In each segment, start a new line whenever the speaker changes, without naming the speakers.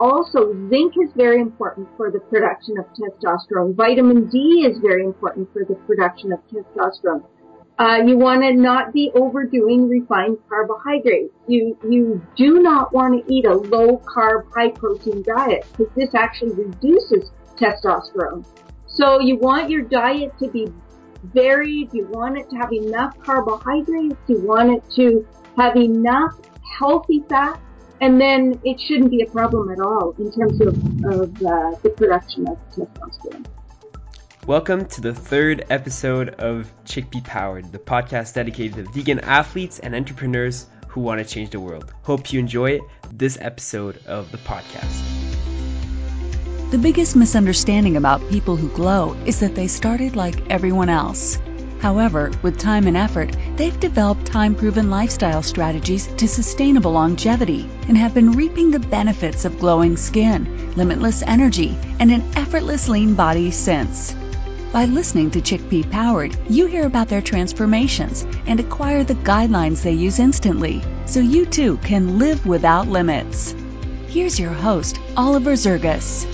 Also, zinc is very important for the production of testosterone. Vitamin D is very important for the production of testosterone. Uh, you want to not be overdoing refined carbohydrates. You you do not want to eat a low carb, high protein diet because this actually reduces testosterone. So you want your diet to be varied. You want it to have enough carbohydrates. You want it to have enough healthy fat and then it shouldn't be a problem at all in terms of, of uh, the production of testosterone.
Welcome to the third episode of Chickpea Powered, the podcast dedicated to vegan athletes and entrepreneurs who want to change the world. Hope you enjoy this episode of the podcast.
The biggest misunderstanding about people who glow is that they started like everyone else However, with time and effort, they've developed time proven lifestyle strategies to sustainable longevity and have been reaping the benefits of glowing skin, limitless energy, and an effortless lean body since. By listening to Chickpea Powered, you hear about their transformations and acquire the guidelines they use instantly so you too can live without limits. Here's your host, Oliver Zergus.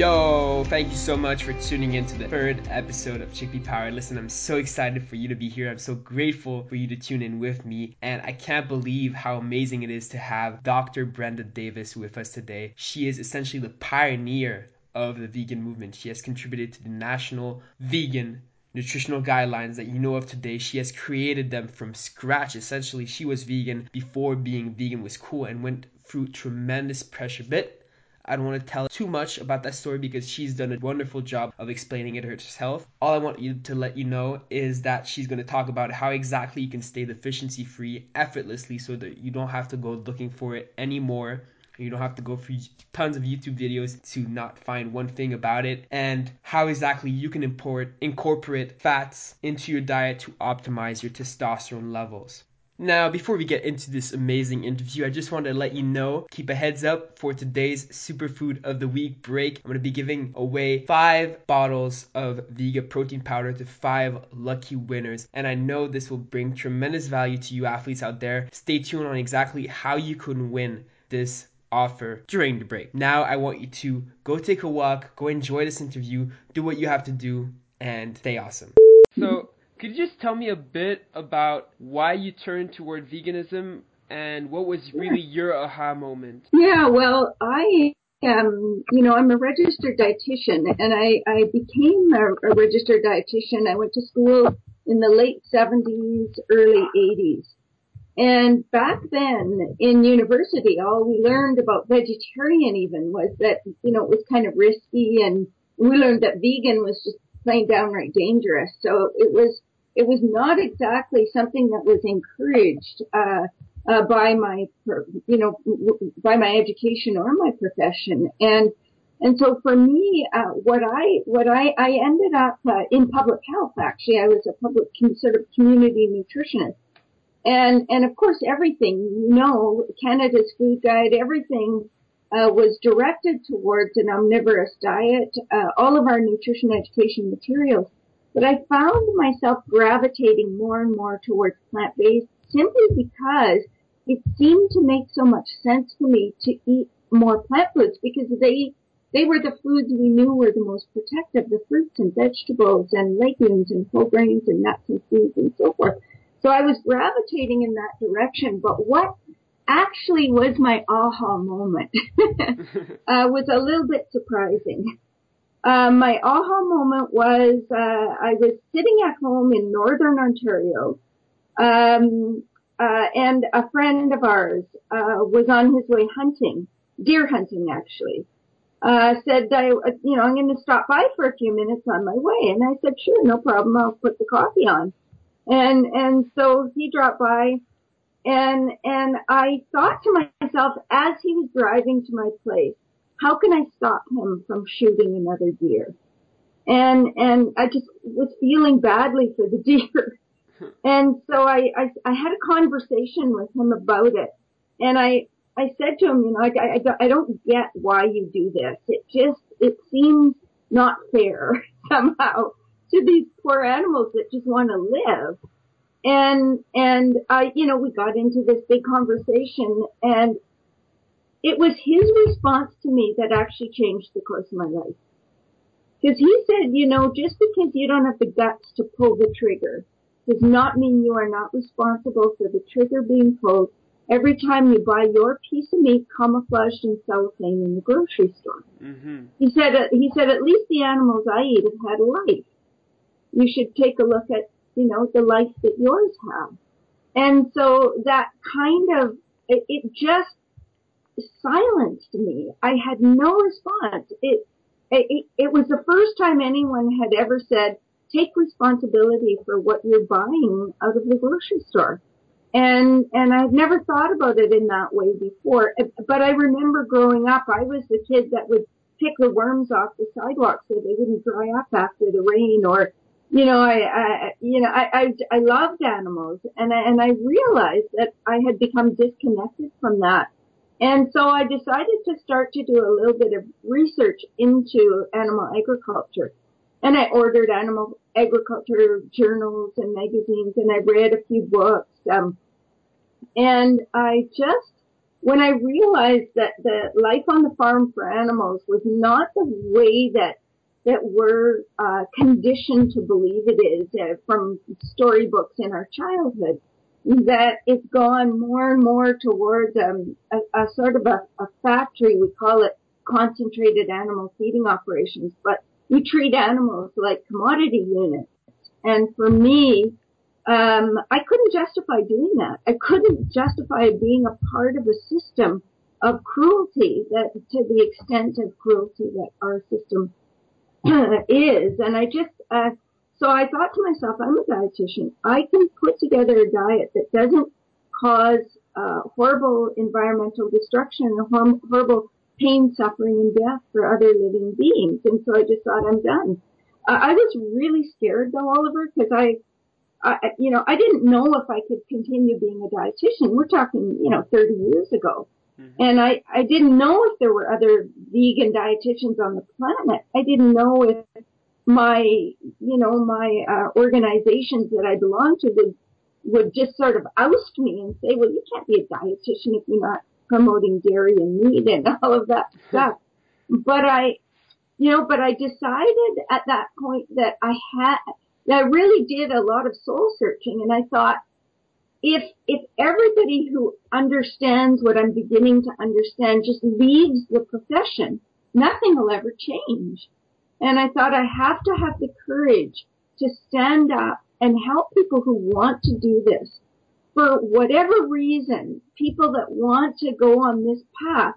Yo, thank you so much for tuning in to the third episode of Chickpea Power. Listen, I'm so excited for you to be here. I'm so grateful for you to tune in with me. And I can't believe how amazing it is to have Dr. Brenda Davis with us today. She is essentially the pioneer of the vegan movement. She has contributed to the national vegan nutritional guidelines that you know of today. She has created them from scratch. Essentially, she was vegan before being vegan was cool and went through tremendous pressure. But I don't want to tell too much about that story because she's done a wonderful job of explaining it herself. All I want you to let you know is that she's going to talk about how exactly you can stay deficiency free effortlessly so that you don't have to go looking for it anymore. You don't have to go through tons of YouTube videos to not find one thing about it, and how exactly you can import incorporate fats into your diet to optimize your testosterone levels. Now, before we get into this amazing interview, I just wanted to let you know, keep a heads up for today's Superfood of the Week break. I'm going to be giving away five bottles of Vega protein powder to five lucky winners. And I know this will bring tremendous value to you athletes out there. Stay tuned on exactly how you can win this offer during the break. Now, I want you to go take a walk, go enjoy this interview, do what you have to do, and stay awesome. So, could you just tell me a bit about why you turned toward veganism and what was really your aha moment?
Yeah, well, I am, you know, I'm a registered dietitian and I, I became a, a registered dietitian. I went to school in the late 70s, early 80s. And back then in university, all we learned about vegetarian even was that, you know, it was kind of risky and we learned that vegan was just plain downright dangerous. So it was it was not exactly something that was encouraged uh, uh, by my, you know, by my education or my profession. And and so for me, uh, what I what I I ended up uh, in public health. Actually, I was a public sort of community nutritionist. And and of course, everything you know, Canada's food guide, everything uh, was directed towards an omnivorous diet. Uh, all of our nutrition education materials but I found myself gravitating more and more towards plant-based simply because it seemed to make so much sense to me to eat more plant foods because they they were the foods we knew were the most protective, the fruits and vegetables and legumes and whole grains and nuts and seeds and so forth. So I was gravitating in that direction. But what actually was my aha moment uh, was a little bit surprising. Uh, my aha moment was uh, I was sitting at home in northern Ontario, um, uh, and a friend of ours uh, was on his way hunting, deer hunting actually. Uh, said I, you know, I'm going to stop by for a few minutes on my way, and I said, sure, no problem. I'll put the coffee on, and and so he dropped by, and and I thought to myself as he was driving to my place how can I stop him from shooting another deer? And, and I just was feeling badly for the deer. and so I, I, I had a conversation with him about it. And I, I said to him, you know, I, I, don't, I don't get why you do this. It just, it seems not fair somehow to these poor animals that just want to live. And, and I, you know, we got into this big conversation and it was his response to me that actually changed the course of my life. Because he said, you know, just because you don't have the guts to pull the trigger does not mean you are not responsible for the trigger being pulled every time you buy your piece of meat camouflaged in cellophane in the grocery store. Mm-hmm. He said, uh, he said, at least the animals I eat have had a life. You should take a look at, you know, the life that yours have. And so that kind of, it, it just silenced me. I had no response. It, it, it was the first time anyone had ever said, take responsibility for what you're buying out of the grocery store. And, and I've never thought about it in that way before. But I remember growing up, I was the kid that would pick the worms off the sidewalk so they wouldn't dry up after the rain or, you know, I, I you know, I, I, I loved animals and I, and I realized that I had become disconnected from that. And so I decided to start to do a little bit of research into animal agriculture. And I ordered animal agriculture journals and magazines and I read a few books. Um, and I just, when I realized that the life on the farm for animals was not the way that that we're uh, conditioned to believe it is uh, from storybooks in our childhood, that it's gone more and more towards um, a, a, sort of a, a factory. We call it concentrated animal feeding operations, but we treat animals like commodity units. And for me, um, I couldn't justify doing that. I couldn't justify being a part of a system of cruelty that, to the extent of cruelty that our system is. And I just, uh, so I thought to myself, I'm a dietitian. I can put together a diet that doesn't cause uh, horrible environmental destruction and horrible pain, suffering, and death for other living beings. And so I just thought, I'm done. Uh, I was really scared though, Oliver, because I, I, you know, I didn't know if I could continue being a dietitian. We're talking, you know, 30 years ago. Mm-hmm. And I, I didn't know if there were other vegan dietitians on the planet. I didn't know if my, you know, my uh, organizations that I belong to would, would just sort of oust me and say, well, you can't be a dietitian if you're not promoting dairy and meat and all of that stuff. But I, you know, but I decided at that point that I had, that I really did a lot of soul searching and I thought, if, if everybody who understands what I'm beginning to understand just leaves the profession, nothing will ever change. And I thought I have to have the courage to stand up and help people who want to do this for whatever reason, people that want to go on this path,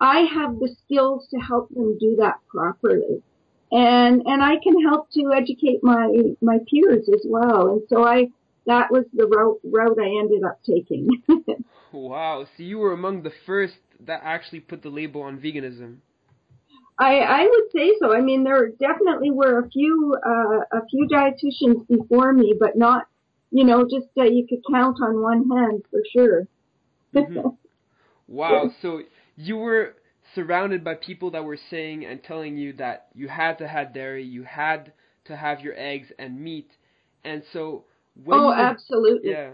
I have the skills to help them do that properly. And, and I can help to educate my, my peers as well. And so I, that was the route, route I ended up taking.
wow. So you were among the first that actually put the label on veganism.
I, I would say so. I mean, there definitely were a few, uh, a few dietitians before me, but not you know, just uh, you could count on one hand for sure.
mm-hmm. Wow. So you were surrounded by people that were saying and telling you that you had to have dairy, you had to have your eggs and meat, and so
when oh, were, absolutely.
Yeah.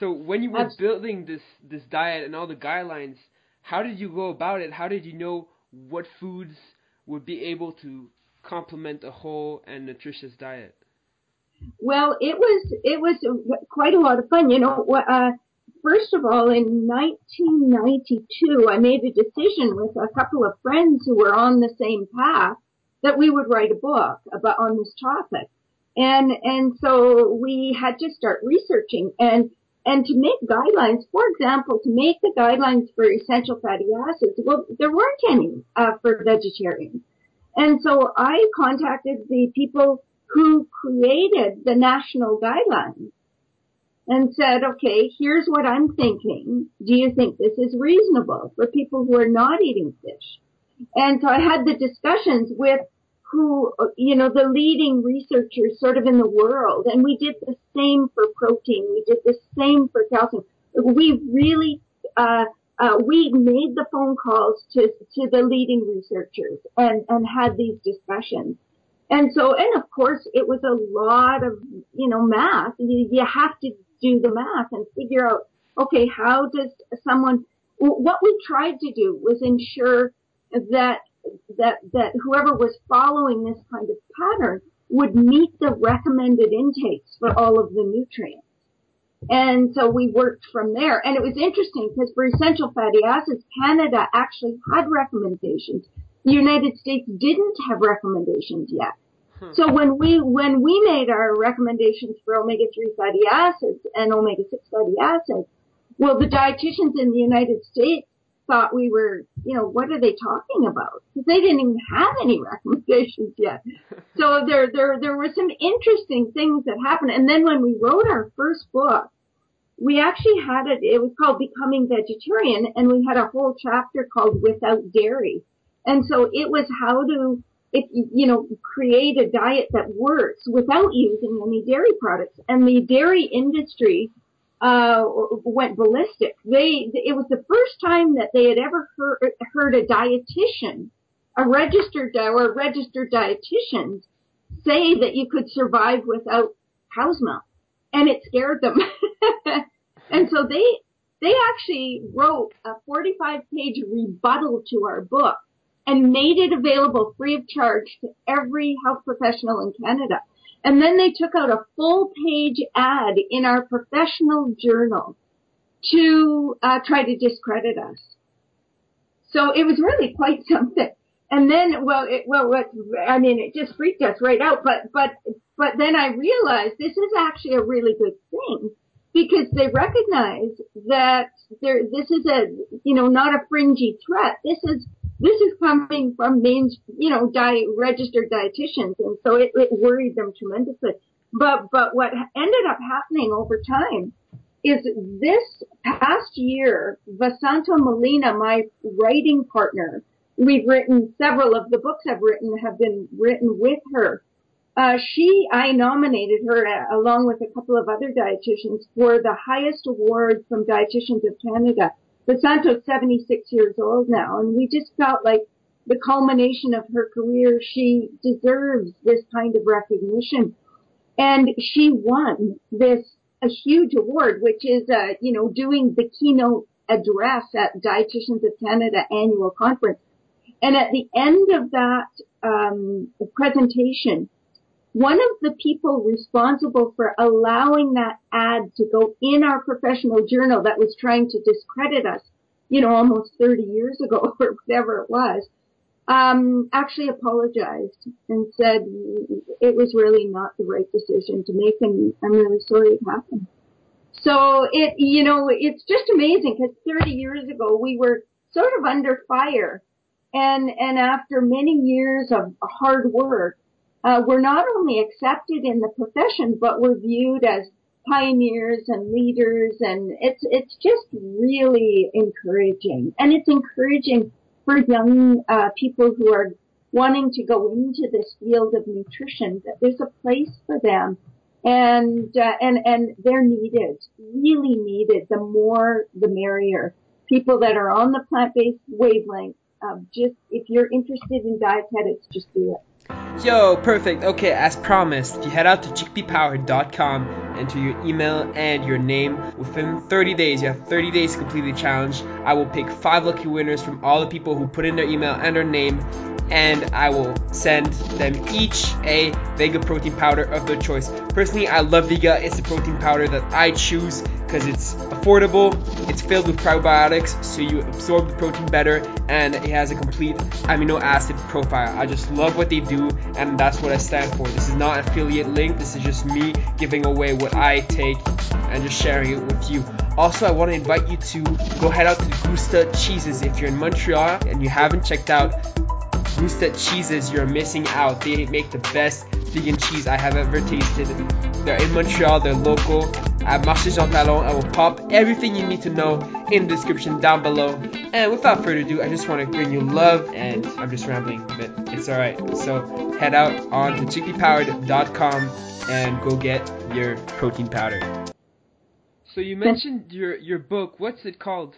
So when you were building this this diet and all the guidelines, how did you go about it? How did you know what foods would be able to complement a whole and nutritious diet?
Well, it was it was quite a lot of fun. You know, uh, first of all, in 1992, I made a decision with a couple of friends who were on the same path that we would write a book about on this topic, and and so we had to start researching and and to make guidelines. For example, to make the guidelines for essential fatty acids, well, there weren't any uh, for vegetarians, and so I contacted the people who created the national guidelines and said, okay, here's what I'm thinking. Do you think this is reasonable for people who are not eating fish? And so I had the discussions with who, you know, the leading researchers sort of in the world. And we did the same for protein. We did the same for calcium. We really, uh, uh, we made the phone calls to, to the leading researchers and, and had these discussions. And so, and of course, it was a lot of, you know, math. You, you have to do the math and figure out, okay, how does someone, what we tried to do was ensure that that that whoever was following this kind of pattern would meet the recommended intakes for all of the nutrients. And so we worked from there. And it was interesting because for essential fatty acids, Canada actually had recommendations. The United States didn't have recommendations yet. Hmm. So when we, when we made our recommendations for omega-3 fatty acids and omega-6 fatty acids, well, the dietitians in the United States thought we were, you know, what are they talking about? Because they didn't even have any recommendations yet. So there, there, there were some interesting things that happened. And then when we wrote our first book, we actually had it, it was called Becoming Vegetarian, and we had a whole chapter called Without Dairy. And so it was how to, if, you know, create a diet that works without using any dairy products. And the dairy industry uh, went ballistic. They, it was the first time that they had ever heard, heard a dietitian, a registered or registered dietitian say that you could survive without cow's milk. And it scared them. and so they, they actually wrote a 45 page rebuttal to our book and made it available free of charge to every health professional in Canada. And then they took out a full page ad in our professional journal to uh, try to discredit us. So it was really quite something. And then, well, it, well, what, I mean, it just freaked us right out. But, but, but then I realized this is actually a really good thing because they recognize that there, this is a, you know, not a fringy threat. This is this is coming from main, you know, di- registered dietitians, and so it, it worried them tremendously. But but what ended up happening over time is this past year, Vesanto Melina, my writing partner, we've written several of the books I've written have been written with her. Uh, she, I nominated her uh, along with a couple of other dietitians for the highest award from Dietitians of Canada Vesanto's 76 years old now, and we just felt like the culmination of her career, she deserves this kind of recognition. And she won this, a huge award, which is, uh, you know, doing the keynote address at Dietitians of Canada annual conference. And at the end of that um, presentation, one of the people responsible for allowing that ad to go in our professional journal that was trying to discredit us, you know, almost 30 years ago or whatever it was, um, actually apologized and said it was really not the right decision to make and I'm really sorry it happened. So it, you know, it's just amazing because 30 years ago we were sort of under fire and, and after many years of hard work, uh, we're not only accepted in the profession, but we're viewed as pioneers and leaders, and it's it's just really encouraging, and it's encouraging for young uh, people who are wanting to go into this field of nutrition that there's a place for them, and uh, and and they're needed, really needed. The more, the merrier. People that are on the plant-based wavelength, uh, just if you're interested in dietetics, just do it.
Yo, perfect. Okay, as promised, you head out to chickpeapower.com, enter your email and your name. Within 30 days, you have 30 days to complete the challenge. I will pick five lucky winners from all the people who put in their email and their name, and I will send them each a Vega protein powder of their choice. Personally, I love Vega. It's the uh, protein powder that I choose because it's affordable, it's filled with probiotics, so you absorb the protein better, and it has a complete amino acid profile. I just love what they do, and that's what I stand for. This is not an affiliate link, this is just me giving away what I take and just sharing it with you. Also, I want to invite you to go head out to Gousta Cheeses if you're in Montreal and you haven't checked out Gousta Cheeses, you're missing out. They make the best vegan cheese I have ever tasted. They're in Montreal, they're local. At Marché Jean Talon, I will pop everything you need to know in the description down below. And without further ado, I just want to bring you love, and I'm just rambling, but it's alright. So head out on to chickpeapowered.com and go get your protein powder. So you mentioned your your book. What's it called?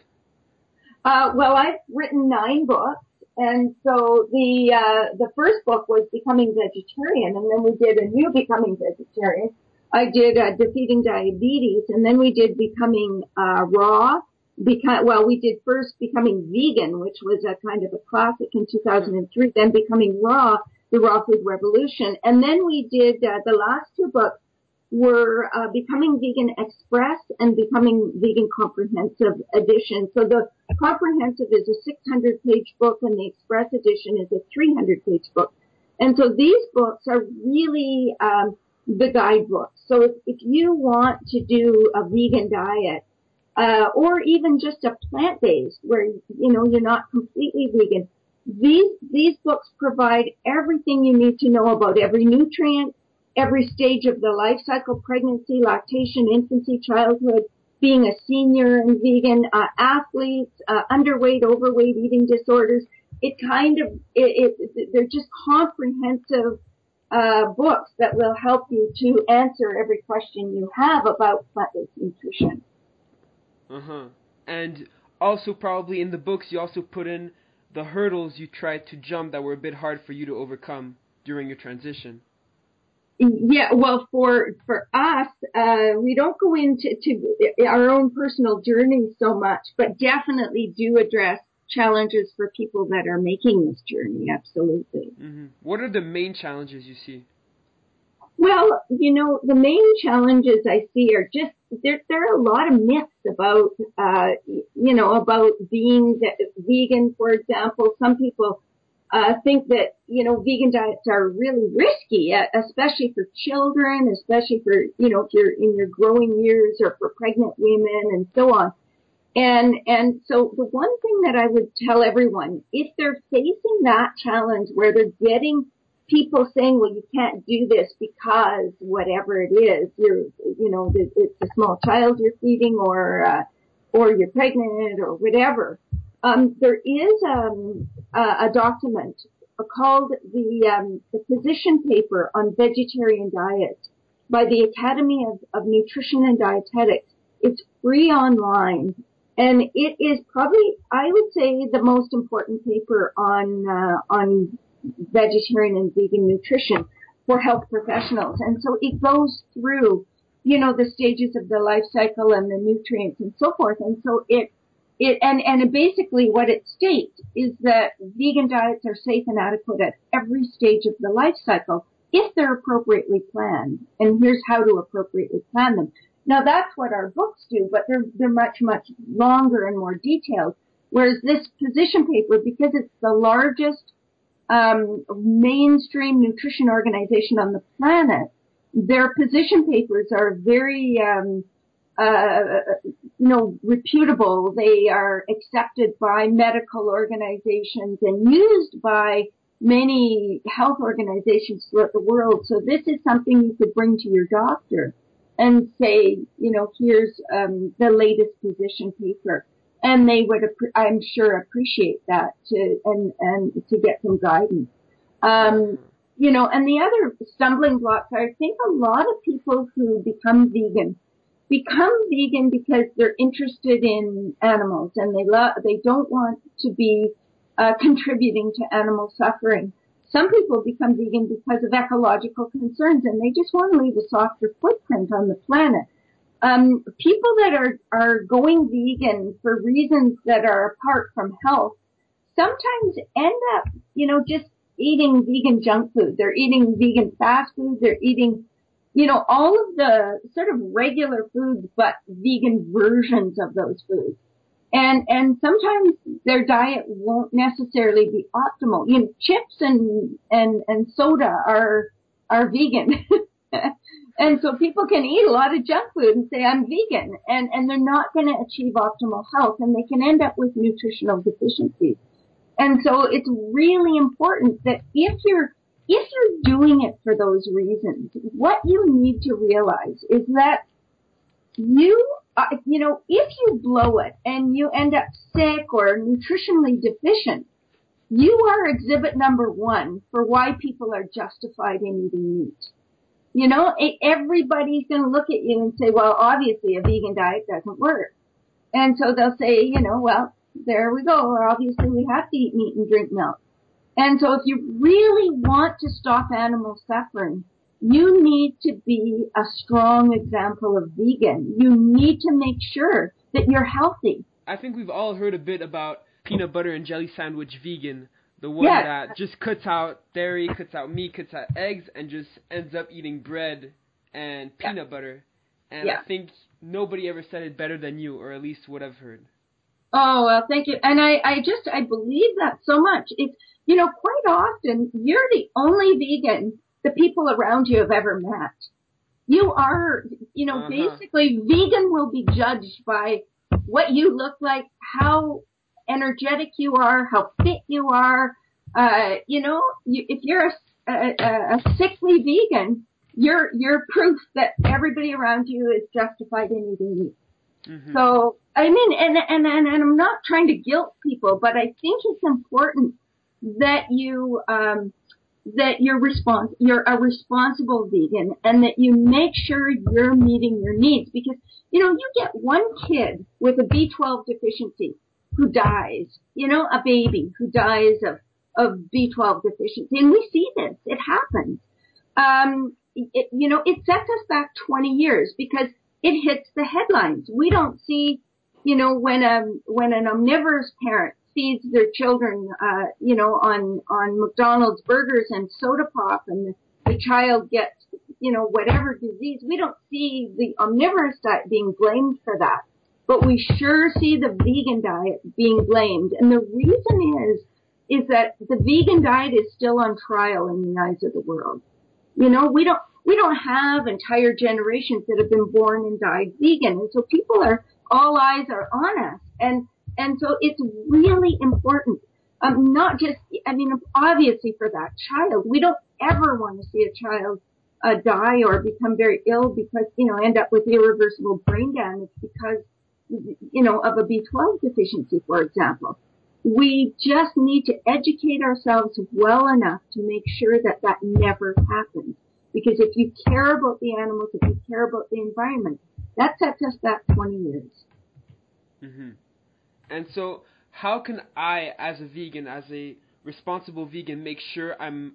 Uh, well, I've written nine books. And so the uh, the first book was Becoming Vegetarian, and then we did a new Becoming Vegetarian. I did uh, Defeating Diabetes, and then we did Becoming uh, Raw, because, well, we did first becoming vegan, which was a kind of a classic in 2003, then becoming raw, the raw food revolution. And then we did, uh, the last two books were, uh, becoming vegan express and becoming vegan comprehensive edition. So the comprehensive is a 600 page book and the express edition is a 300 page book. And so these books are really, um, the guidebooks. So if, if you want to do a vegan diet, uh, or even just a plant-based where, you know, you're not completely vegan. These, these books provide everything you need to know about every nutrient, every stage of the life cycle, pregnancy, lactation, infancy, childhood, being a senior and vegan, uh, athletes, uh, underweight, overweight, eating disorders. It kind of, it, it, they're just comprehensive, uh, books that will help you to answer every question you have about plant-based nutrition.
Uh huh. And also, probably in the books, you also put in the hurdles you tried to jump that were a bit hard for you to overcome during your transition.
Yeah, well, for for us, uh, we don't go into to our own personal journey so much, but definitely do address challenges for people that are making this journey. Absolutely.
Mm-hmm. What are the main challenges you see?
Well, you know, the main challenges I see are just there. There are a lot of myths about, uh, you know, about being vegan. For example, some people uh, think that you know vegan diets are really risky, uh, especially for children, especially for you know if you're in your growing years or for pregnant women and so on. And and so the one thing that I would tell everyone, if they're facing that challenge where they're getting people saying, well, you can't do this because whatever it is, you're, you know, it's a small child you're feeding or, uh, or you're pregnant or whatever. Um, there is, um, a, a document called the, um, the position paper on vegetarian diet by the Academy of, of Nutrition and Dietetics. It's free online and it is probably, I would say, the most important paper on, uh, on vegetarian and vegan nutrition for health professionals. And so it goes through, you know, the stages of the life cycle and the nutrients and so forth. And so it, it, and, and basically what it states is that vegan diets are safe and adequate at every stage of the life cycle if they're appropriately planned. And here's how to appropriately plan them. Now that's what our books do, but they're, they're much, much longer and more detailed. Whereas this position paper, because it's the largest um, mainstream nutrition organization on the planet, their position papers are very, um, uh, you know, reputable. They are accepted by medical organizations and used by many health organizations throughout the world. So this is something you could bring to your doctor and say, you know, here's um, the latest position paper and they would, I'm sure, appreciate that to and and to get some guidance. Um, you know, and the other stumbling blocks are, I think a lot of people who become vegan become vegan because they're interested in animals and they love, they don't want to be uh, contributing to animal suffering. Some people become vegan because of ecological concerns and they just want to leave a softer footprint on the planet um, people that are are going vegan for reasons that are apart from health sometimes end up, you know, just eating vegan junk food. They're eating vegan fast food. They're eating, you know, all of the sort of regular foods, but vegan versions of those foods. And, and sometimes their diet won't necessarily be optimal. You know, chips and, and, and soda are, are vegan. And so people can eat a lot of junk food and say I'm vegan and, and they're not going to achieve optimal health and they can end up with nutritional deficiencies. And so it's really important that if you're, if you're doing it for those reasons, what you need to realize is that you, uh, you know, if you blow it and you end up sick or nutritionally deficient, you are exhibit number one for why people are justified in eating meat. You know, everybody's going to look at you and say, well, obviously a vegan diet doesn't work. And so they'll say, you know, well, there we go. Obviously we have to eat meat and drink milk. And so if you really want to stop animal suffering, you need to be a strong example of vegan. You need to make sure that you're healthy
I think we've all heard a bit about peanut butter and jelly sandwich vegan, the one
Yes.
that just cuts out dairy, cuts out meat, cuts out eggs, and just ends up eating bread and
Yeah.
peanut butter. And
Yeah.
I think nobody ever said it better than you, or at least what I've heard.
Oh, well, thank you. And I, I just, I believe that so much. It's, you know, quite often you're the only vegan the people around you have ever met. You are, you know,
Uh-huh.
basically vegan will be judged by what you look like, how energetic you are, how fit you are. Uh, you know, you, if you're a, a, a sickly vegan, you're, you're proof that everybody around you is justified in eating meat.
hmm
So I mean, and, and and and I'm not trying to guilt people, but I think it's important that you um, that you're respons- you're a responsible vegan, and that you make sure you're meeting your needs because you know you get one kid with a B12 deficiency who dies, you know, a baby who dies of of B12 deficiency, and we see this. It happens. Um, it, you know, it sets us back 20 years because it hits the headlines. We don't see, you know, when a when an omnivorous parent feeds their children, uh, you know, on on McDonald's burgers and soda pop, and the, the child gets, you know, whatever disease. We don't see the omnivorous diet being blamed for that, but we sure see the vegan diet being blamed, and the reason is is that the vegan diet is still on trial in the eyes of the world. You know, we don't we don't have entire generations that have been born and died vegan, and so people are all eyes are on us, and and so it's really important. Um, not just I mean, obviously for that child, we don't ever want to see a child uh, die or become very ill because you know end up with irreversible brain damage because you know of a B12 deficiency, for example. We just need to educate ourselves well enough to make sure that that never happens. Because if you care about the animals, if you care about the environment, that sets us back 20 years.
hmm And so, how can I, as a vegan, as a responsible vegan, make sure I'm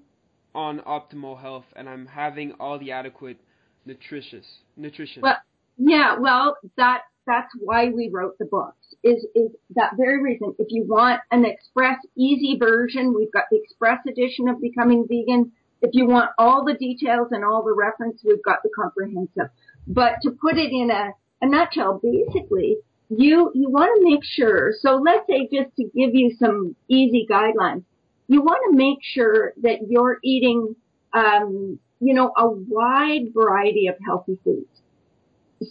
on optimal health and I'm having all the adequate nutritious nutrition?
Well, yeah, well, that that's why we wrote the books. Is is that very reason? If you want an express, easy version, we've got the express edition of Becoming Vegan. If you want all the details and all the reference, we've got the comprehensive. But to put it in a, a nutshell, basically, you you want to make sure. So let's say just to give you some easy guidelines, you want to make sure that you're eating, um, you know, a wide variety of healthy foods.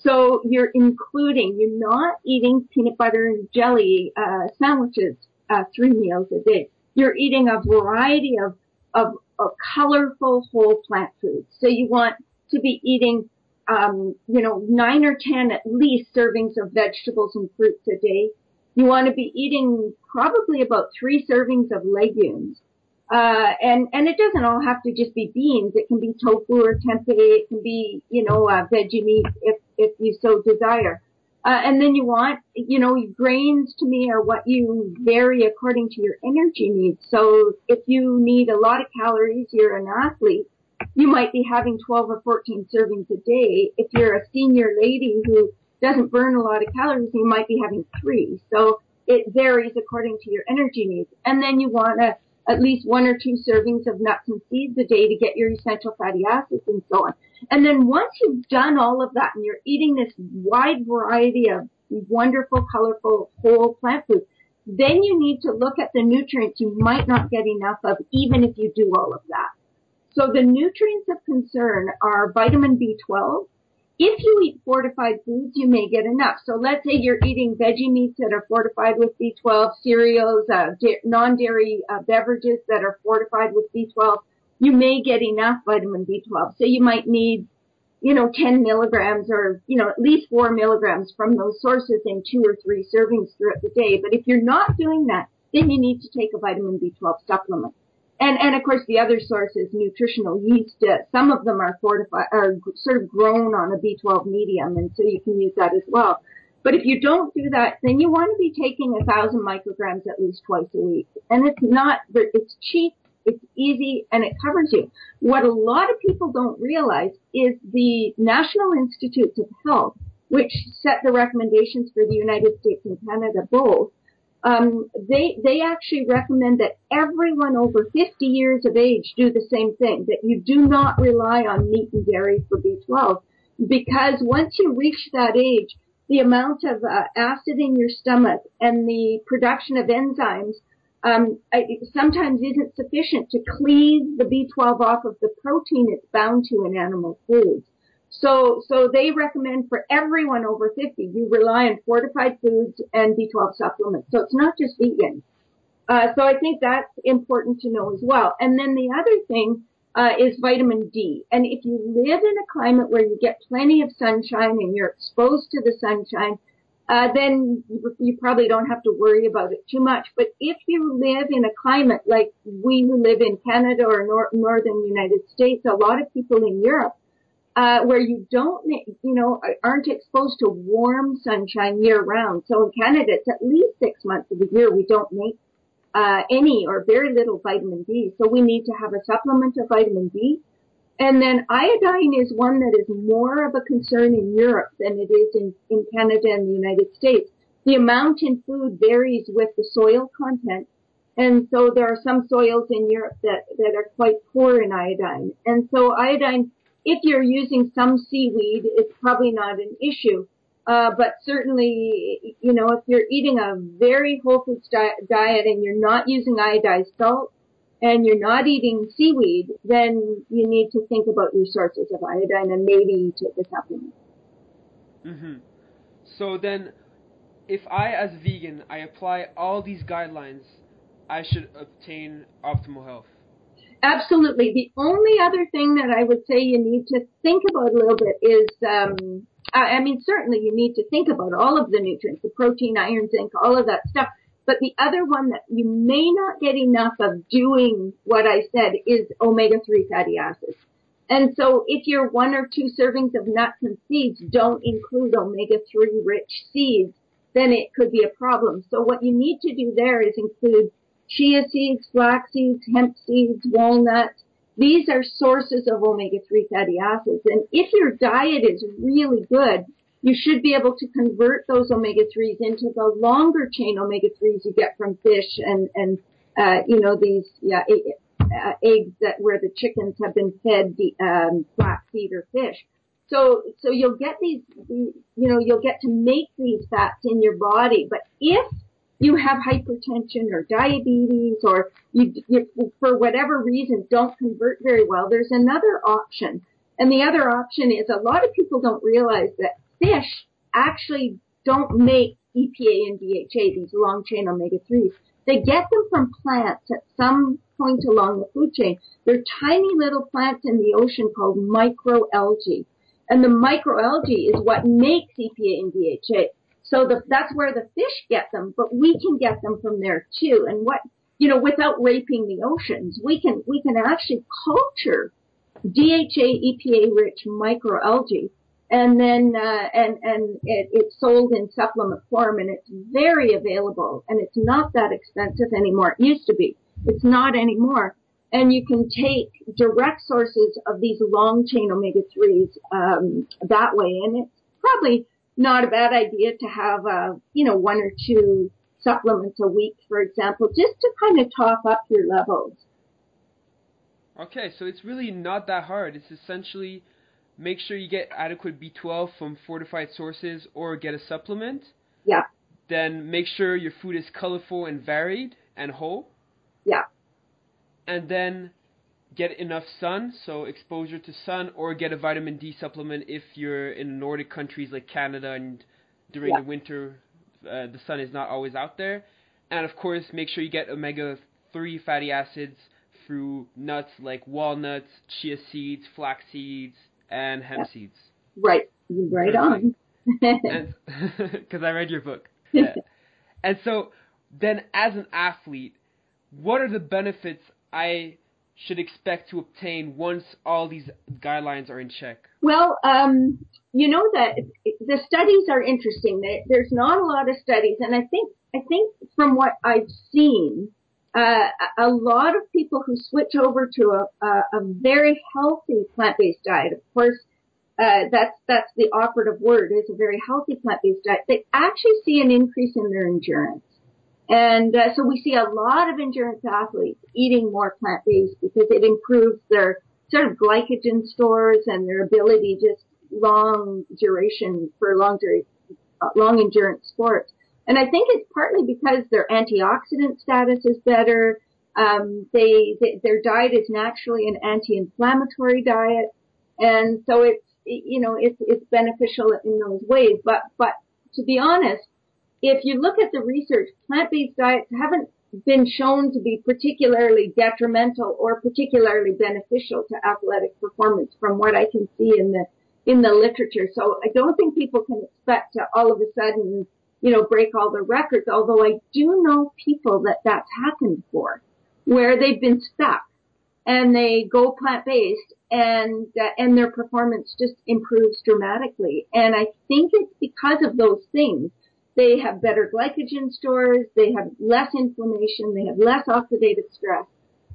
So you're including, you're not eating peanut butter and jelly uh, sandwiches uh, three meals a day. You're eating a variety of, of of colorful whole plant foods. So you want to be eating, um, you know, nine or ten at least servings of vegetables and fruits a day. You want to be eating probably about three servings of legumes. Uh, and, and it doesn't all have to just be beans. It can be tofu or tempeh. It can be, you know, uh, veggie meat if, if you so desire. Uh, and then you want, you know, grains to me are what you vary according to your energy needs. So if you need a lot of calories, you're an athlete, you might be having 12 or 14 servings a day. If you're a senior lady who doesn't burn a lot of calories, you might be having three. So it varies according to your energy needs. And then you want to at least one or two servings of nuts and seeds a day to get your essential fatty acids and so on. And then once you've done all of that and you're eating this wide variety of wonderful, colorful, whole plant foods, then you need to look at the nutrients you might not get enough of even if you do all of that. So the nutrients of concern are vitamin B12. If you eat fortified foods, you may get enough. So let's say you're eating veggie meats that are fortified with B12, cereals, uh, da- non-dairy uh, beverages that are fortified with B12. You may get enough vitamin B12. So you might need, you know, 10 milligrams or, you know, at least 4 milligrams from those sources in two or three servings throughout the day. But if you're not doing that, then you need to take a vitamin B12 supplement. And, and of course the other source is nutritional yeast. Uh, some of them are fortified, are sort of grown on a B12 medium and so you can use that as well. But if you don't do that, then you want to be taking a thousand micrograms at least twice a week. And it's not, it's cheap, it's easy, and it covers you. What a lot of people don't realize is the National Institutes of Health which set the recommendations for the United States and Canada both, um, they they actually recommend that everyone over 50 years of age do the same thing. That you do not rely on meat and dairy for B12, because once you reach that age, the amount of uh, acid in your stomach and the production of enzymes um, sometimes isn't sufficient to cleave the B12 off of the protein it's bound to in animal foods. So, so they recommend for everyone over 50, you rely on fortified foods and B12 supplements. So it's not just vegan. Uh, so I think that's important to know as well. And then the other thing uh, is vitamin D. And if you live in a climate where you get plenty of sunshine and you're exposed to the sunshine, uh, then you probably don't have to worry about it too much. But if you live in a climate like we live in Canada or nor- northern United States, a lot of people in Europe, uh, where you don't, you know, aren't exposed to warm sunshine year round. So in Canada, it's at least six months of the year we don't make uh, any or very little vitamin D. So we need to have a supplement of vitamin D. And then iodine is one that is more of a concern in Europe than it is in, in Canada and the United States. The amount in food varies with the soil content. And so there are some soils in Europe that, that are quite poor in iodine. And so iodine, if you're using some seaweed, it's probably not an issue. Uh, but certainly, you know, if you're eating a very whole food diet and you're not using iodized salt and you're not eating seaweed, then you need to think about your sources of iodine and maybe take a supplement.
Mm-hmm. So then, if I, as vegan, I apply all these guidelines, I should obtain optimal health.
Absolutely. The only other thing that I would say you need to think about a little bit is um, I mean, certainly you need to think about all of the nutrients, the protein, iron, zinc, all of that stuff. But the other one that you may not get enough of doing what I said is omega-3 fatty acids. And so if your one or two servings of nuts and seeds don't include omega-3 rich seeds, then it could be a problem. So what you need to do there is include chia seeds, flax seeds, hemp seeds, walnuts, these are sources of omega-3 fatty acids. And if your diet is really good, you should be able to convert those omega-3s into the longer chain omega-3s you get from fish and, and, uh, you know, these, yeah, uh, eggs that where the chickens have been fed the, um, flaxseed or fish. So, so you'll get these, you know, you'll get to make these fats in your body. But if you have hypertension or diabetes or you, you, for whatever reason don't convert very well, there's another option. And the other option is a lot of people don't realize that fish actually don't make EPA and DHA, these long chain omega-3s. They get them from plants at some point along the food chain. They're tiny little plants in the ocean called microalgae. And the microalgae is what makes EPA and DHA. So the, that's where the fish get them, but we can get them from there too. And what, you know, without raping the oceans, we can, we can actually culture DHA, EPA rich microalgae and then, uh, and, and it, it's sold in supplement form and it's very available and it's not that expensive anymore. It used to be. It's not anymore. And you can take direct sources of these long chain omega-3s, um, that way. And it's probably, not a bad idea to have, uh, you know, one or two supplements a week, for example, just to kind of top up your levels.
Okay, so it's really not that hard. It's essentially make sure you get adequate B12 from fortified sources or get a supplement.
Yeah.
Then make sure your food is colorful and varied and whole.
Yeah.
And then get enough sun, so exposure to sun, or get a vitamin D supplement if you're in Nordic countries like Canada and during yeah. the winter uh, the sun is not always out there. And of course, make sure you get omega 3 fatty acids through nuts like walnuts, chia seeds, flax seeds, and hemp yeah. seeds.
Right, right on.
Because I read your book. Yeah. and so, then as an athlete, what are the benefits I should expect to obtain once all these guidelines are in check?
Well, um, you know that the studies are interesting. There's not a lot of studies, and I think I think from what I've seen, uh, a lot of people who switch over to a, a, a very healthy plant-based diet, of course, uh, that's that's the operative word is a very healthy plant-based diet. They actually see an increase in their endurance, and uh, so we see a lot of endurance athletes eating more plant-based because it improves their sort of glycogen stores and their ability just long duration for long duration, long endurance sports. And I think it's partly because their antioxidant status is better. Um, they, they, their diet is naturally an anti-inflammatory diet, and so it's you know it's it's beneficial in those ways. But but to be honest, if you look at the research, plant-based diets haven't been shown to be particularly detrimental or particularly beneficial to athletic performance from what I can see in the in the literature. So I don't think people can expect to all of a sudden, you know, break all the records, although I do know people that that's happened for where they've been stuck and they go plant based and uh, and their performance just improves dramatically. And I think it's because of those things. They have better glycogen stores, they have less inflammation, they have less oxidative stress.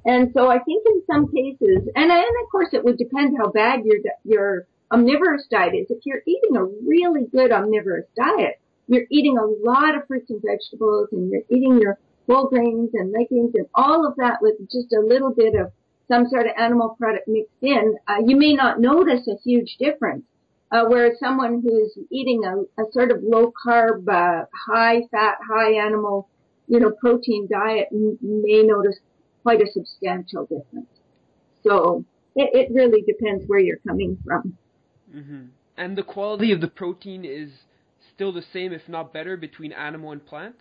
And so I think in some cases, and, and of course it would depend how bad your your omnivorous diet is. If you're eating a really good omnivorous diet, you're eating a lot of fruits and vegetables and you're eating your whole grains and legumes and all of that with just a little bit of some sort of animal product mixed in, uh, you may not notice a huge difference. Uh, whereas someone who's eating a, a sort of low carb, uh, high fat, high animal, you know, protein diet m- may notice quite a substantial difference. So it, it really depends where you're coming from.
Mm-hmm. And the quality of the protein is still the same, if not better, between animal and plant?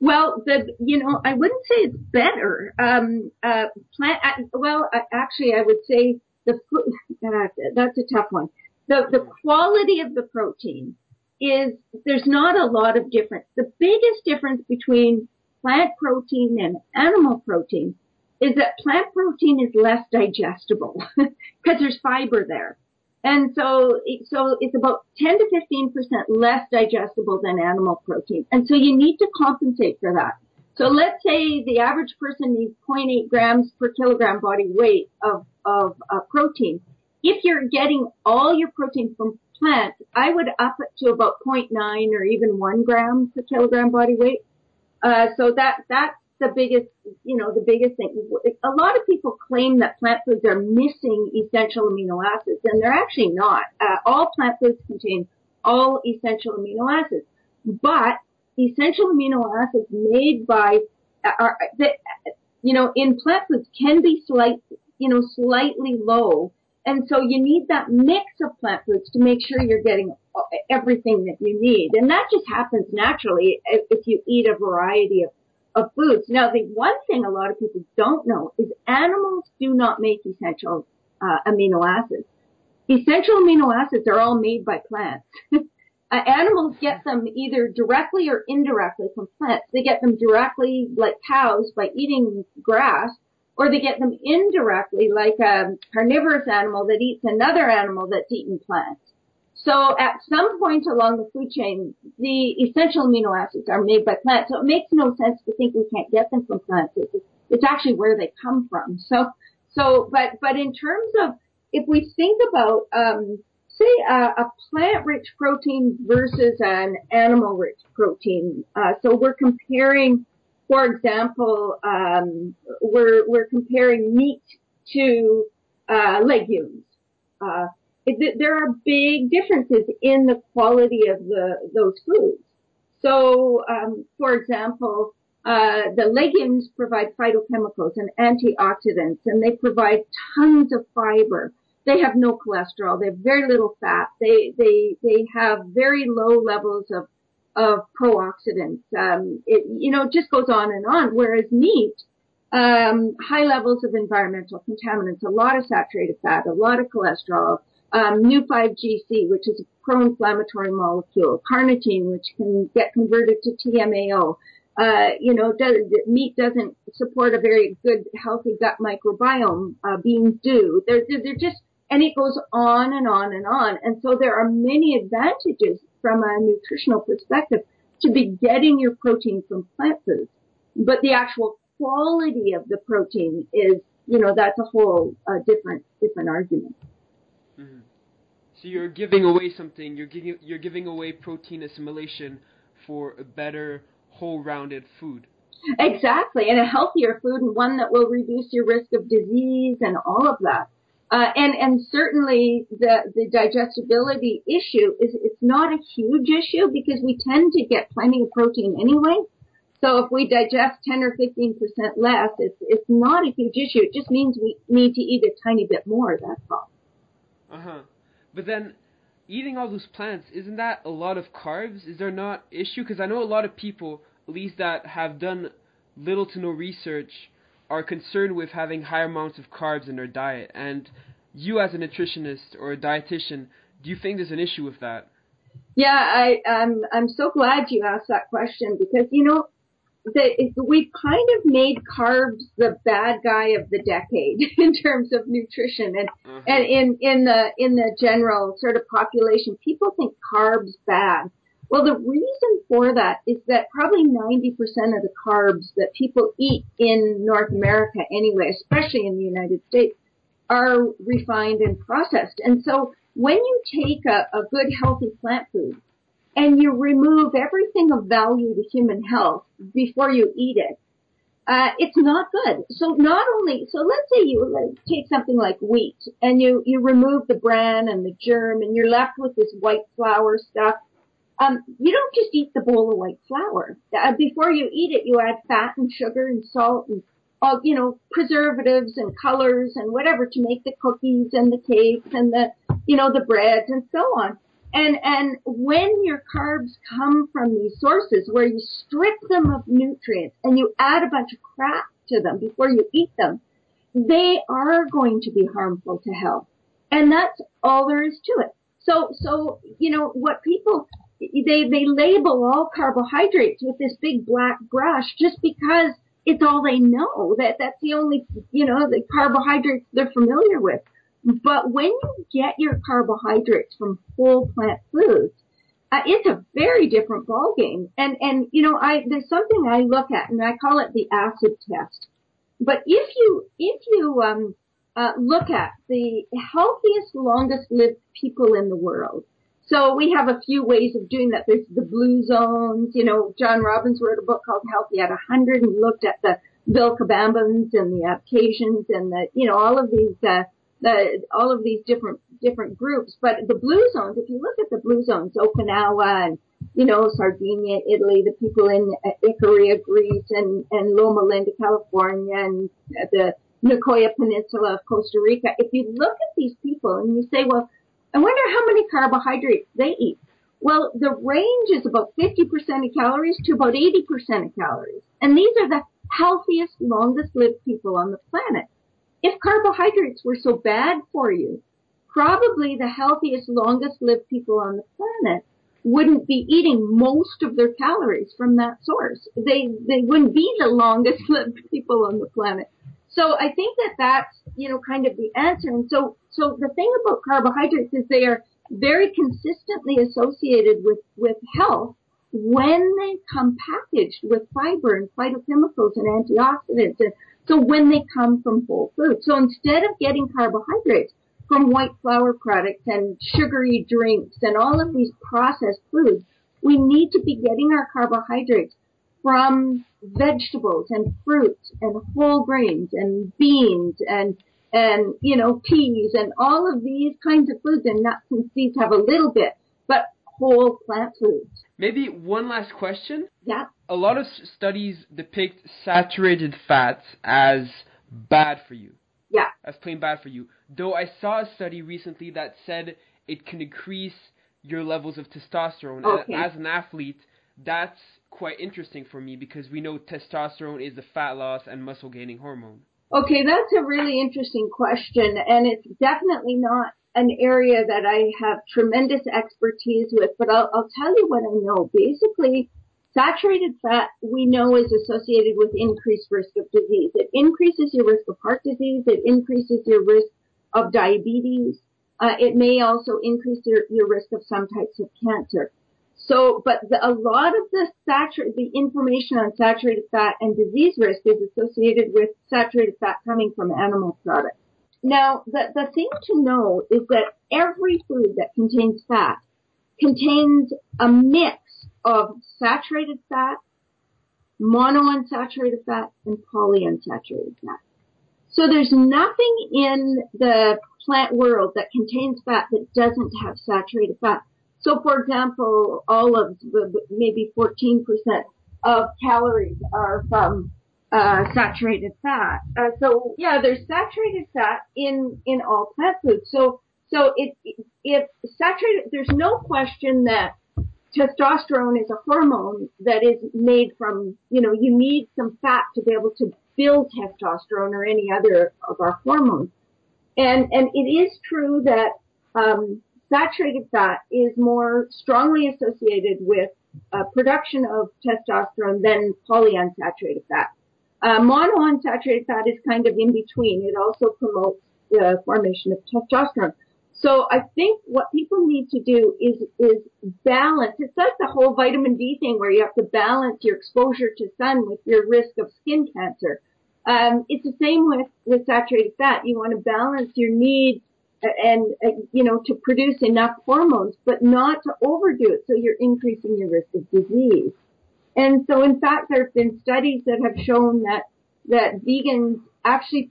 Well, the you know I wouldn't say it's better. Um, uh, plant. Uh, well, uh, actually, I would say the uh, that's a tough one. The the quality of the protein is there's not a lot of difference. The biggest difference between plant protein and animal protein is that plant protein is less digestible because there's fiber there. And so, so it's about 10 to 15% less digestible than animal protein. And so you need to compensate for that. So let's say the average person needs 0.8 grams per kilogram body weight of, of uh, protein. If you're getting all your protein from plants, I would up it to about 0.9 or even 1 gram per kilogram body weight. Uh, so that, that's the biggest, you know, the biggest thing. A lot of people claim that plant foods are missing essential amino acids, and they're actually not. Uh, all plant foods contain all essential amino acids, but essential amino acids made by are that you know in plant foods can be slight, you know, slightly low, and so you need that mix of plant foods to make sure you're getting everything that you need, and that just happens naturally if you eat a variety of of foods. Now, the one thing a lot of people don't know is animals do not make essential uh, amino acids. Essential amino acids are all made by plants. uh, animals get them either directly or indirectly from plants. They get them directly, like cows, by eating grass, or they get them indirectly, like a carnivorous animal that eats another animal that's eaten plants. So at some point along the food chain, the essential amino acids are made by plants. So it makes no sense to think we can't get them from plants. It's, it's actually where they come from. So, so, but, but in terms of, if we think about, um, say a, a plant-rich protein versus an animal-rich protein, uh, so we're comparing, for example, um, we're, we're comparing meat to, uh, legumes. Uh, it, there are big differences in the quality of the those foods. So, um, for example, uh, the legumes provide phytochemicals and antioxidants, and they provide tons of fiber. They have no cholesterol. They have very little fat. They they they have very low levels of of pro-oxidants. Um, it you know just goes on and on. Whereas meat, um, high levels of environmental contaminants, a lot of saturated fat, a lot of cholesterol, um, Neu5Gc, which is a pro-inflammatory molecule, carnitine, which can get converted to TMAO. Uh, you know, does, meat doesn't support a very good, healthy gut microbiome. Uh, beans do. They're, they're just, and it goes on and on and on. And so there are many advantages from a nutritional perspective to be getting your protein from plant foods. But the actual quality of the protein is, you know, that's a whole uh, different, different argument.
So you're giving away something. You're giving you're giving away protein assimilation for a better whole-rounded food.
Exactly, and a healthier food and one that will reduce your risk of disease and all of that. Uh, and and certainly the the digestibility issue is it's not a huge issue because we tend to get plenty of protein anyway. So if we digest 10 or 15 percent less, it's it's not a huge issue. It just means we need to eat a tiny bit more. That's all.
Uh huh. But then eating all those plants isn't that a lot of carbs? Is there not issue? Because I know a lot of people, at least that have done little to no research, are concerned with having higher amounts of carbs in their diet. And you, as a nutritionist or a dietitian, do you think there's an issue with that?
Yeah, I, I'm I'm so glad you asked that question because you know the, we've kind of made carbs the bad guy of the decade in terms of nutrition and mm-hmm. and in in the in the general sort of population people think carbs bad well the reason for that is that probably 90% of the carbs that people eat in North America anyway especially in the United States are refined and processed and so when you take a, a good healthy plant food and you remove everything of value to human health before you eat it, uh, it's not good. So not only, so let's say you like, take something like wheat and you, you remove the bran and the germ and you're left with this white flour stuff. Um, you don't just eat the bowl of white flour. Uh, before you eat it, you add fat and sugar and salt and all, you know, preservatives and colors and whatever to make the cookies and the cakes and the, you know, the breads and so on. And, and when your carbs come from these sources where you strip them of nutrients and you add a bunch of crap to them before you eat them, they are going to be harmful to health. And that's all there is to it. So, so, you know, what people, they, they label all carbohydrates with this big black brush just because it's all they know. That, that's the only, you know, the carbohydrates they're familiar with. But when you get your carbohydrates from whole plant foods, uh, it's a very different ballgame. And, and, you know, I, there's something I look at and I call it the acid test. But if you, if you, um, uh, look at the healthiest, longest lived people in the world. So we have a few ways of doing that. There's the blue zones. You know, John Robbins wrote a book called Healthy at 100 and looked at the Vilcabambans and the Abkhasians and the, you know, all of these, uh, the, all of these different different groups. But the blue zones, if you look at the blue zones, Okinawa and you know Sardinia, Italy, the people in Icaria, Greece, and and Loma Linda, California, and the Nicoya Peninsula of Costa Rica. If you look at these people and you say, well, I wonder how many carbohydrates they eat. Well, the range is about 50% of calories to about 80% of calories. And these are the healthiest, longest lived people on the planet. If carbohydrates were so bad for you, probably the healthiest, longest lived people on the planet wouldn't be eating most of their calories from that source. They, they wouldn't be the longest lived people on the planet. So I think that that's, you know, kind of the answer. And so, so the thing about carbohydrates is they are very consistently associated with, with health when they come packaged with fiber and phytochemicals and antioxidants and so when they come from whole foods. So instead of getting carbohydrates from white flour products and sugary drinks and all of these processed foods, we need to be getting our carbohydrates from vegetables and fruits and whole grains and beans and and you know peas and all of these kinds of foods and nuts and seeds have a little bit, but whole plant foods.
Maybe one last question.
Yeah
a lot of studies depict saturated fats as bad for you.
Yeah.
As plain bad for you. Though I saw a study recently that said it can increase your levels of testosterone.
Okay.
And as an athlete, that's quite interesting for me because we know testosterone is a fat loss and muscle gaining hormone.
Okay, that's a really interesting question, and it's definitely not an area that I have tremendous expertise with, but I'll, I'll tell you what I know. Basically, Saturated fat we know is associated with increased risk of disease. It increases your risk of heart disease. It increases your risk of diabetes. Uh, it may also increase your, your risk of some types of cancer. So, but the, a lot of the the information on saturated fat and disease risk is associated with saturated fat coming from animal products. Now, the, the thing to know is that every food that contains fat contains a mix of saturated fat, monounsaturated fat, and polyunsaturated fat. So there's nothing in the plant world that contains fat that doesn't have saturated fat. So for example, olives, maybe 14% of calories are from uh, saturated fat. Uh, so yeah, there's saturated fat in in all plant foods. So so it if saturated, there's no question that testosterone is a hormone that is made from you know you need some fat to be able to build testosterone or any other of our hormones. And and it is true that um, saturated fat is more strongly associated with uh, production of testosterone than polyunsaturated fat. Uh, monounsaturated fat is kind of in between. It also promotes the formation of testosterone. So I think what people need to do is is balance. It's like the whole vitamin D thing where you have to balance your exposure to sun with your risk of skin cancer. Um, it's the same with with saturated fat. You want to balance your needs and you know to produce enough hormones, but not to overdo it, so you're increasing your risk of disease. And so, in fact, there have been studies that have shown that that vegans actually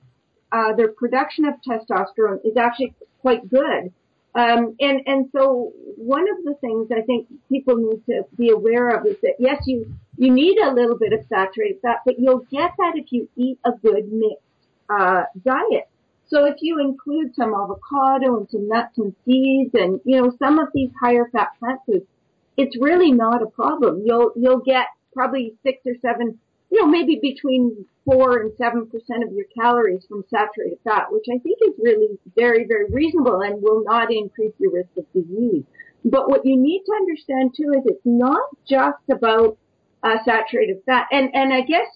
uh, their production of testosterone is actually quite good. Um, and and so one of the things I think people need to be aware of is that yes, you you need a little bit of saturated fat, but you'll get that if you eat a good mixed uh, diet. So if you include some avocado and some nuts and seeds and you know some of these higher fat plant foods, it's really not a problem. You'll you'll get probably six or seven you know, maybe between four and seven percent of your calories from saturated fat, which I think is really very, very reasonable and will not increase your risk of disease. But what you need to understand too is it's not just about uh, saturated fat. And and I guess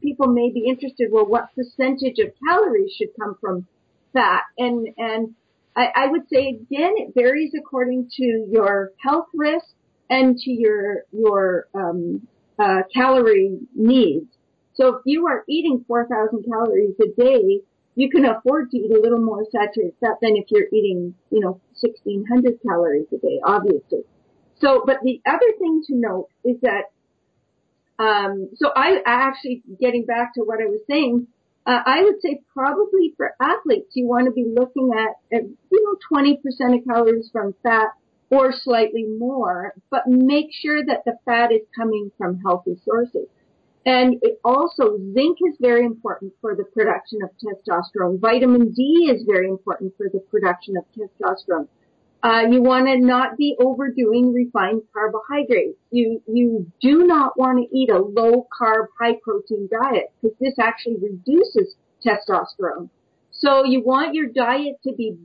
people may be interested. Well, what percentage of calories should come from fat? And and I, I would say again, it varies according to your health risk and to your your um, uh, calorie needs. So if you are eating 4,000 calories a day, you can afford to eat a little more saturated fat than if you're eating, you know, 1,600 calories a day, obviously. So, but the other thing to note is that, um, so I actually getting back to what I was saying, uh, I would say probably for athletes, you want to be looking at, you know, 20% of calories from fat, or slightly more, but make sure that the fat is coming from healthy sources. And it also, zinc is very important for the production of testosterone. Vitamin D is very important for the production of testosterone. Uh, you want to not be overdoing refined carbohydrates. You you do not want to eat a low carb, high protein diet because this actually reduces testosterone. So you want your diet to be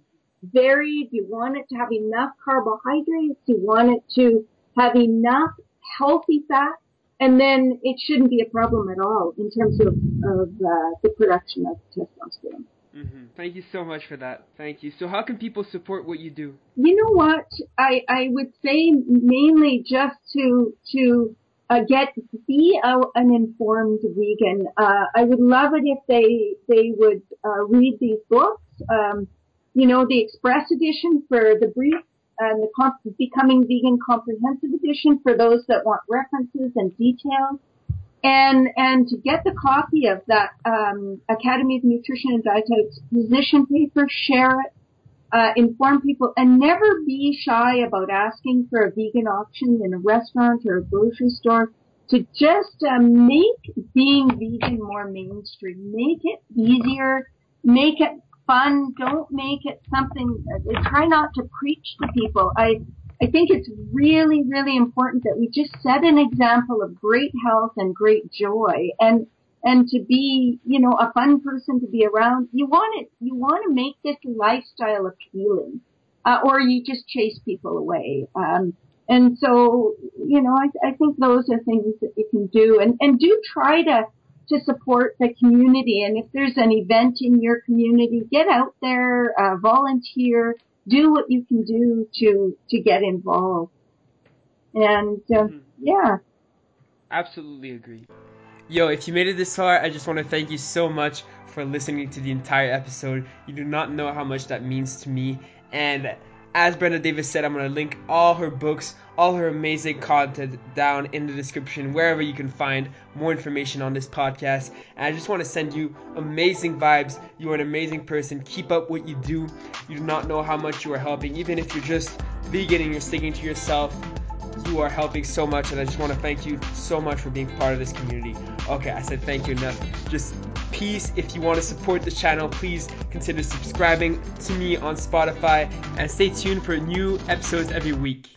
varied. You want it to have enough carbohydrates. You want it to have enough healthy fat. And then it shouldn't be a problem at all in terms of, of uh, the production of testosterone.
Mm-hmm. Thank you so much for that. Thank you. So, how can people support what you do?
You know what? I I would say mainly just to to uh, get be a, an informed vegan. Uh, I would love it if they they would uh, read these books. Um, you know, the express edition for the brief and the comp- becoming vegan comprehensive edition for those that want references and details. And, and to get the copy of that, um, Academy of Nutrition and Dietetics position paper, share it, uh, inform people and never be shy about asking for a vegan option in a restaurant or a grocery store to just uh, make being vegan more mainstream, make it easier, make it fun. Don't make it something. Uh, try not to preach to people. I I think it's really really important that we just set an example of great health and great joy and and to be you know a fun person to be around. You want it. You want to make this lifestyle appealing, uh, or you just chase people away. Um, and so, you know, I, I think those are things that you can do and, and do try to to support the community. And if there's an event in your community, get out there, uh, volunteer, do what you can do to to get involved. And uh, mm-hmm. yeah,
absolutely agree. Yo, if you made it this far, I just want to thank you so much for listening to the entire episode. You do not know how much that means to me. And as Brenda Davis said, I'm going to link all her books, all her amazing content down in the description, wherever you can find more information on this podcast. And I just want to send you amazing vibes. You are an amazing person. Keep up what you do. You do not know how much you are helping, even if you're just vegan and you're sticking to yourself. You are helping so much, and I just want to thank you so much for being part of this community. Okay, I said thank you enough. Just peace. If you want to support the channel, please consider subscribing to me on Spotify and stay tuned for new episodes every week.